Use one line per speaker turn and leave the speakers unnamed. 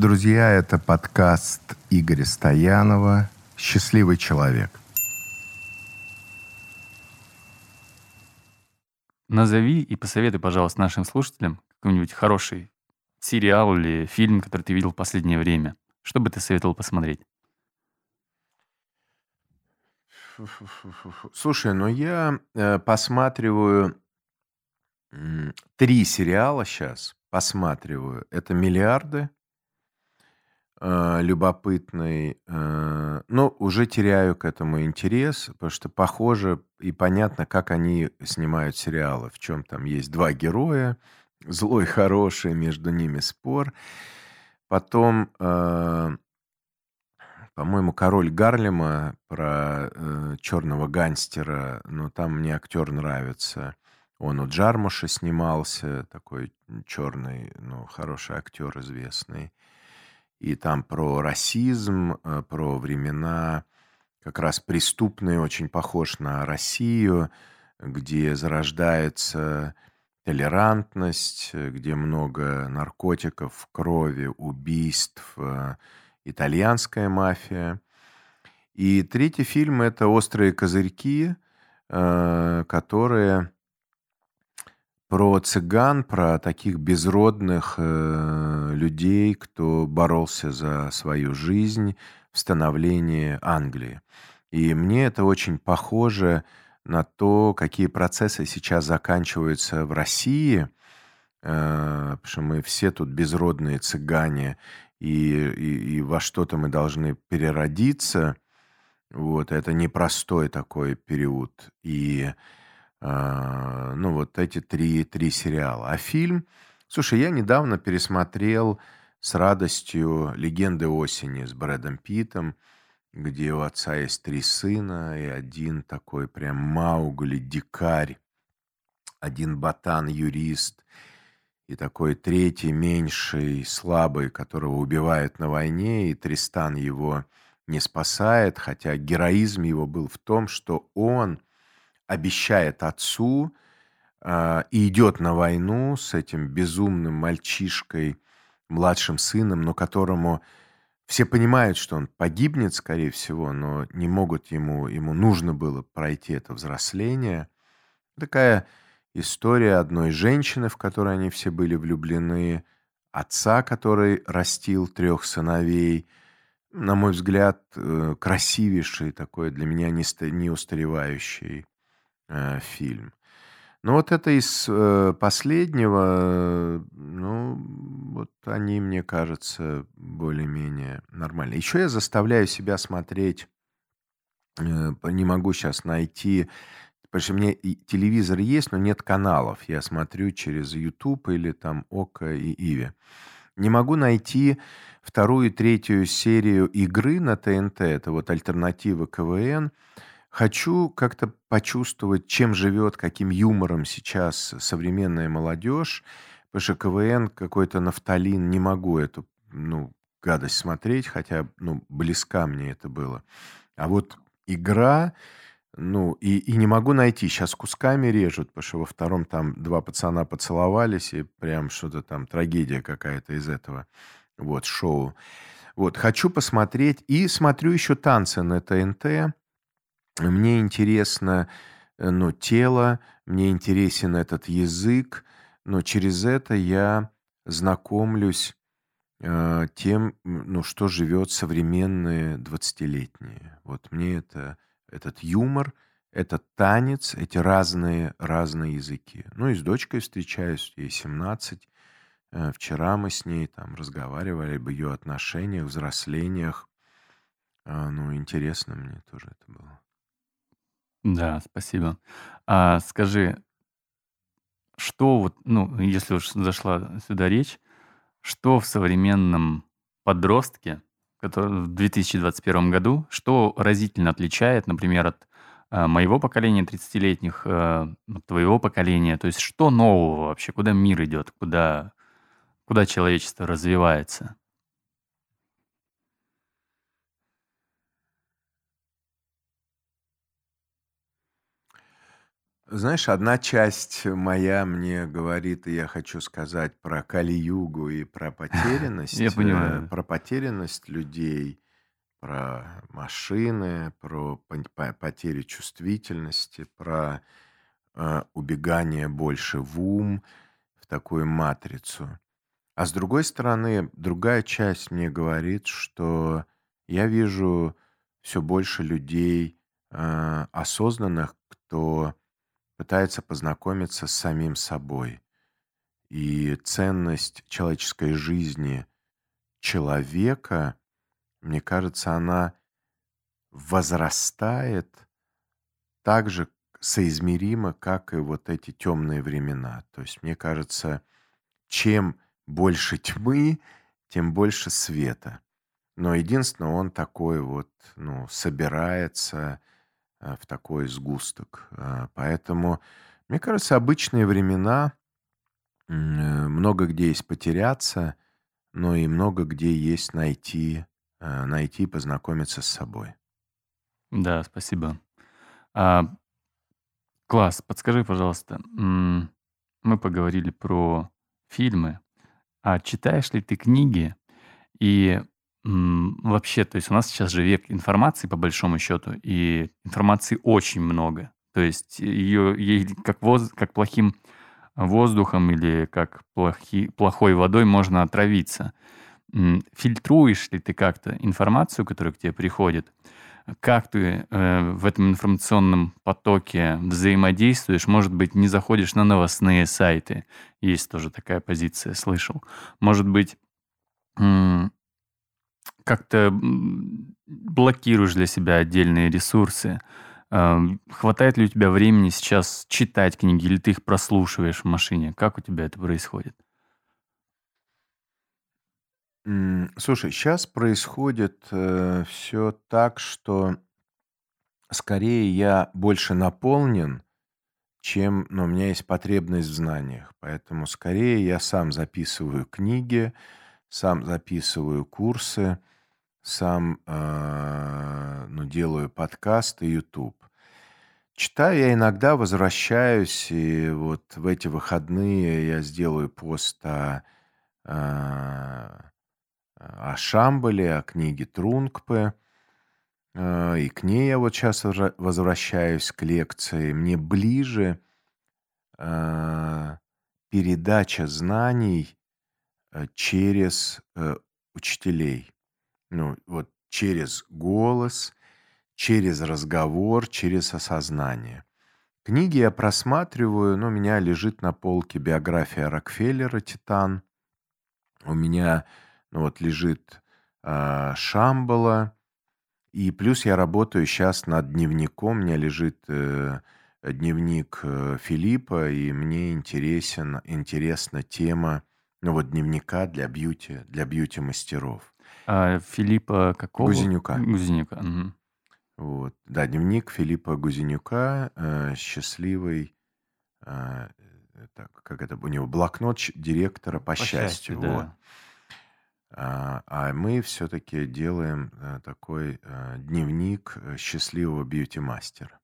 Друзья, это подкаст Игоря Стоянова «Счастливый человек».
Назови и посоветуй, пожалуйста, нашим слушателям какой-нибудь хороший сериал или фильм, который ты видел в последнее время. Что бы ты советовал посмотреть?
Слушай, ну я э, посматриваю три сериала сейчас. Посматриваю. Это «Миллиарды», э, любопытный. Э, ну, уже теряю к этому интерес, потому что похоже и понятно, как они снимают сериалы. В чем там есть два героя, злой, хороший, между ними спор. Потом э, по-моему, «Король Гарлема» про э, черного гангстера, но там мне актер нравится. Он у Джармуша снимался, такой черный, ну, хороший актер известный. И там про расизм, э, про времена как раз преступные, очень похож на Россию, где зарождается толерантность, где много наркотиков, крови, убийств, э, итальянская мафия. И третий фильм это «Острые козырьки», э, которые про цыган, про таких безродных э, людей, кто боролся за свою жизнь в становлении Англии. И мне это очень похоже на то, какие процессы сейчас заканчиваются в России, э, потому что мы все тут безродные цыгане, и, и, и во что-то мы должны переродиться. Вот, это непростой такой период. И, ну, вот эти три, три сериала. А фильм... Слушай, я недавно пересмотрел с радостью «Легенды осени» с Брэдом Питтом, где у отца есть три сына, и один такой прям Маугли, дикарь, один ботан-юрист, и такой третий, меньший, слабый, которого убивают на войне, и Тристан его не спасает, хотя героизм его был в том, что он обещает отцу э, и идет на войну с этим безумным мальчишкой, младшим сыном, но которому все понимают, что он погибнет, скорее всего, но не могут ему, ему нужно было пройти это взросление. Такая История одной женщины, в которой они все были влюблены, отца, который растил трех сыновей. На мой взгляд, э, красивейший такой, для меня не устаревающий э, фильм. Но вот это из э, последнего, ну, вот они, мне кажется, более-менее нормальные. Еще я заставляю себя смотреть, не могу сейчас найти Потому что мне и телевизор есть, но нет каналов. Я смотрю через YouTube или там ОКО и Иви. Не могу найти вторую и третью серию игры на ТНТ. Это вот альтернатива КВН. Хочу как-то почувствовать, чем живет, каким юмором сейчас современная молодежь. Потому что КВН какой-то нафталин. Не могу эту ну, гадость смотреть, хотя ну, близка мне это было. А вот игра ну, и, и не могу найти. Сейчас кусками режут, потому что во втором там два пацана поцеловались, и прям что-то там, трагедия какая-то из этого. Вот, шоу. Вот, хочу посмотреть. И смотрю еще танцы на ТНТ. Мне интересно, э, ну, тело, мне интересен этот язык, но через это я знакомлюсь э, тем, ну, что живет современные 20-летние. Вот мне это этот юмор, этот танец, эти разные, разные языки. Ну и с дочкой встречаюсь, ей 17. Э, вчера мы с ней там разговаривали об ее отношениях, взрослениях. А, ну, интересно мне тоже это было.
Да, спасибо. А скажи, что вот, ну, если уж зашла сюда речь, что в современном подростке который в 2021 году, что разительно отличает, например, от э, моего поколения 30-летних, э, твоего поколения? То есть что нового вообще? Куда мир идет? Куда, куда человечество развивается?
Знаешь, одна часть моя мне говорит, и я хочу сказать про Кали-югу и про
Я
потерянность, э,
понимаю.
про потерянность людей, про машины, про потерю чувствительности, про, э, убегание больше в ум, в такую матрицу. А с другой стороны, другая часть мне говорит, что я вижу все больше людей, э, осознанных, кто пытается познакомиться с самим собой. И ценность человеческой жизни человека, мне кажется, она возрастает так же соизмеримо, как и вот эти темные времена. То есть, мне кажется, чем больше тьмы, тем больше света. Но единственное, он такой вот, ну, собирается в такой сгусток. Э, Поэтому, мне кажется, обычные времена, э, много где есть потеряться, но и много где есть найти, э, найти и познакомиться с собой.
Да, спасибо. А, класс. Подскажи, пожалуйста, мы поговорили про фильмы, а читаешь ли ты книги? И, вообще, то есть у нас сейчас же век информации, по большому счету, и информации очень много. То есть ее ей как воз как плохим воздухом или как плохи плохой водой можно отравиться. Фильтруешь ли ты как-то информацию, которая к тебе приходит? Как ты, э, в этом информационном потоке взаимодействуешь? Может быть, не заходишь на новостные сайты? Есть тоже такая позиция, слышал. Может быть, как-то, блокируешь для себя отдельные ресурсы? Ам, хватает ли у тебя времени сейчас читать книги или ты их прослушиваешь в машине? Как у тебя это происходит?
Слушай, сейчас происходит, все так, что скорее я больше наполнен, чем, ну, у меня есть потребность в знаниях. Поэтому скорее я сам записываю книги, сам записываю курсы, сам, э, ну, делаю подкасты, YouTube. Читаю я иногда, возвращаюсь, и вот в эти выходные я сделаю пост о, э, о Шамбале, о книге Трункпе. Э, И к ней я вот сейчас возвращаюсь к лекции. Мне ближе передача знаний через э, учителей. Ну, вот через голос, через разговор, через осознание. Книги я просматриваю, но у меня лежит на полке биография Рокфеллера «Титан». У меня ну, вот лежит э, Шамбала. И плюс я работаю сейчас над дневником. У меня лежит э, дневник э, Филиппа, и мне интересен, интересна тема ну, вот дневника для бьюти, для бьюти-мастеров.
А Филиппа какого?
Гузенюка.
Гузенюка. Мгм.
Вот. Да, дневник Филиппа Гузенюка, э, счастливый, э, так, как это, у него блокнот директора по,
По
счастью.
счастью,
Вот.
да.
А, а мы все-таки делаем э, такой э, дневник э, счастливого бьюти-мастера.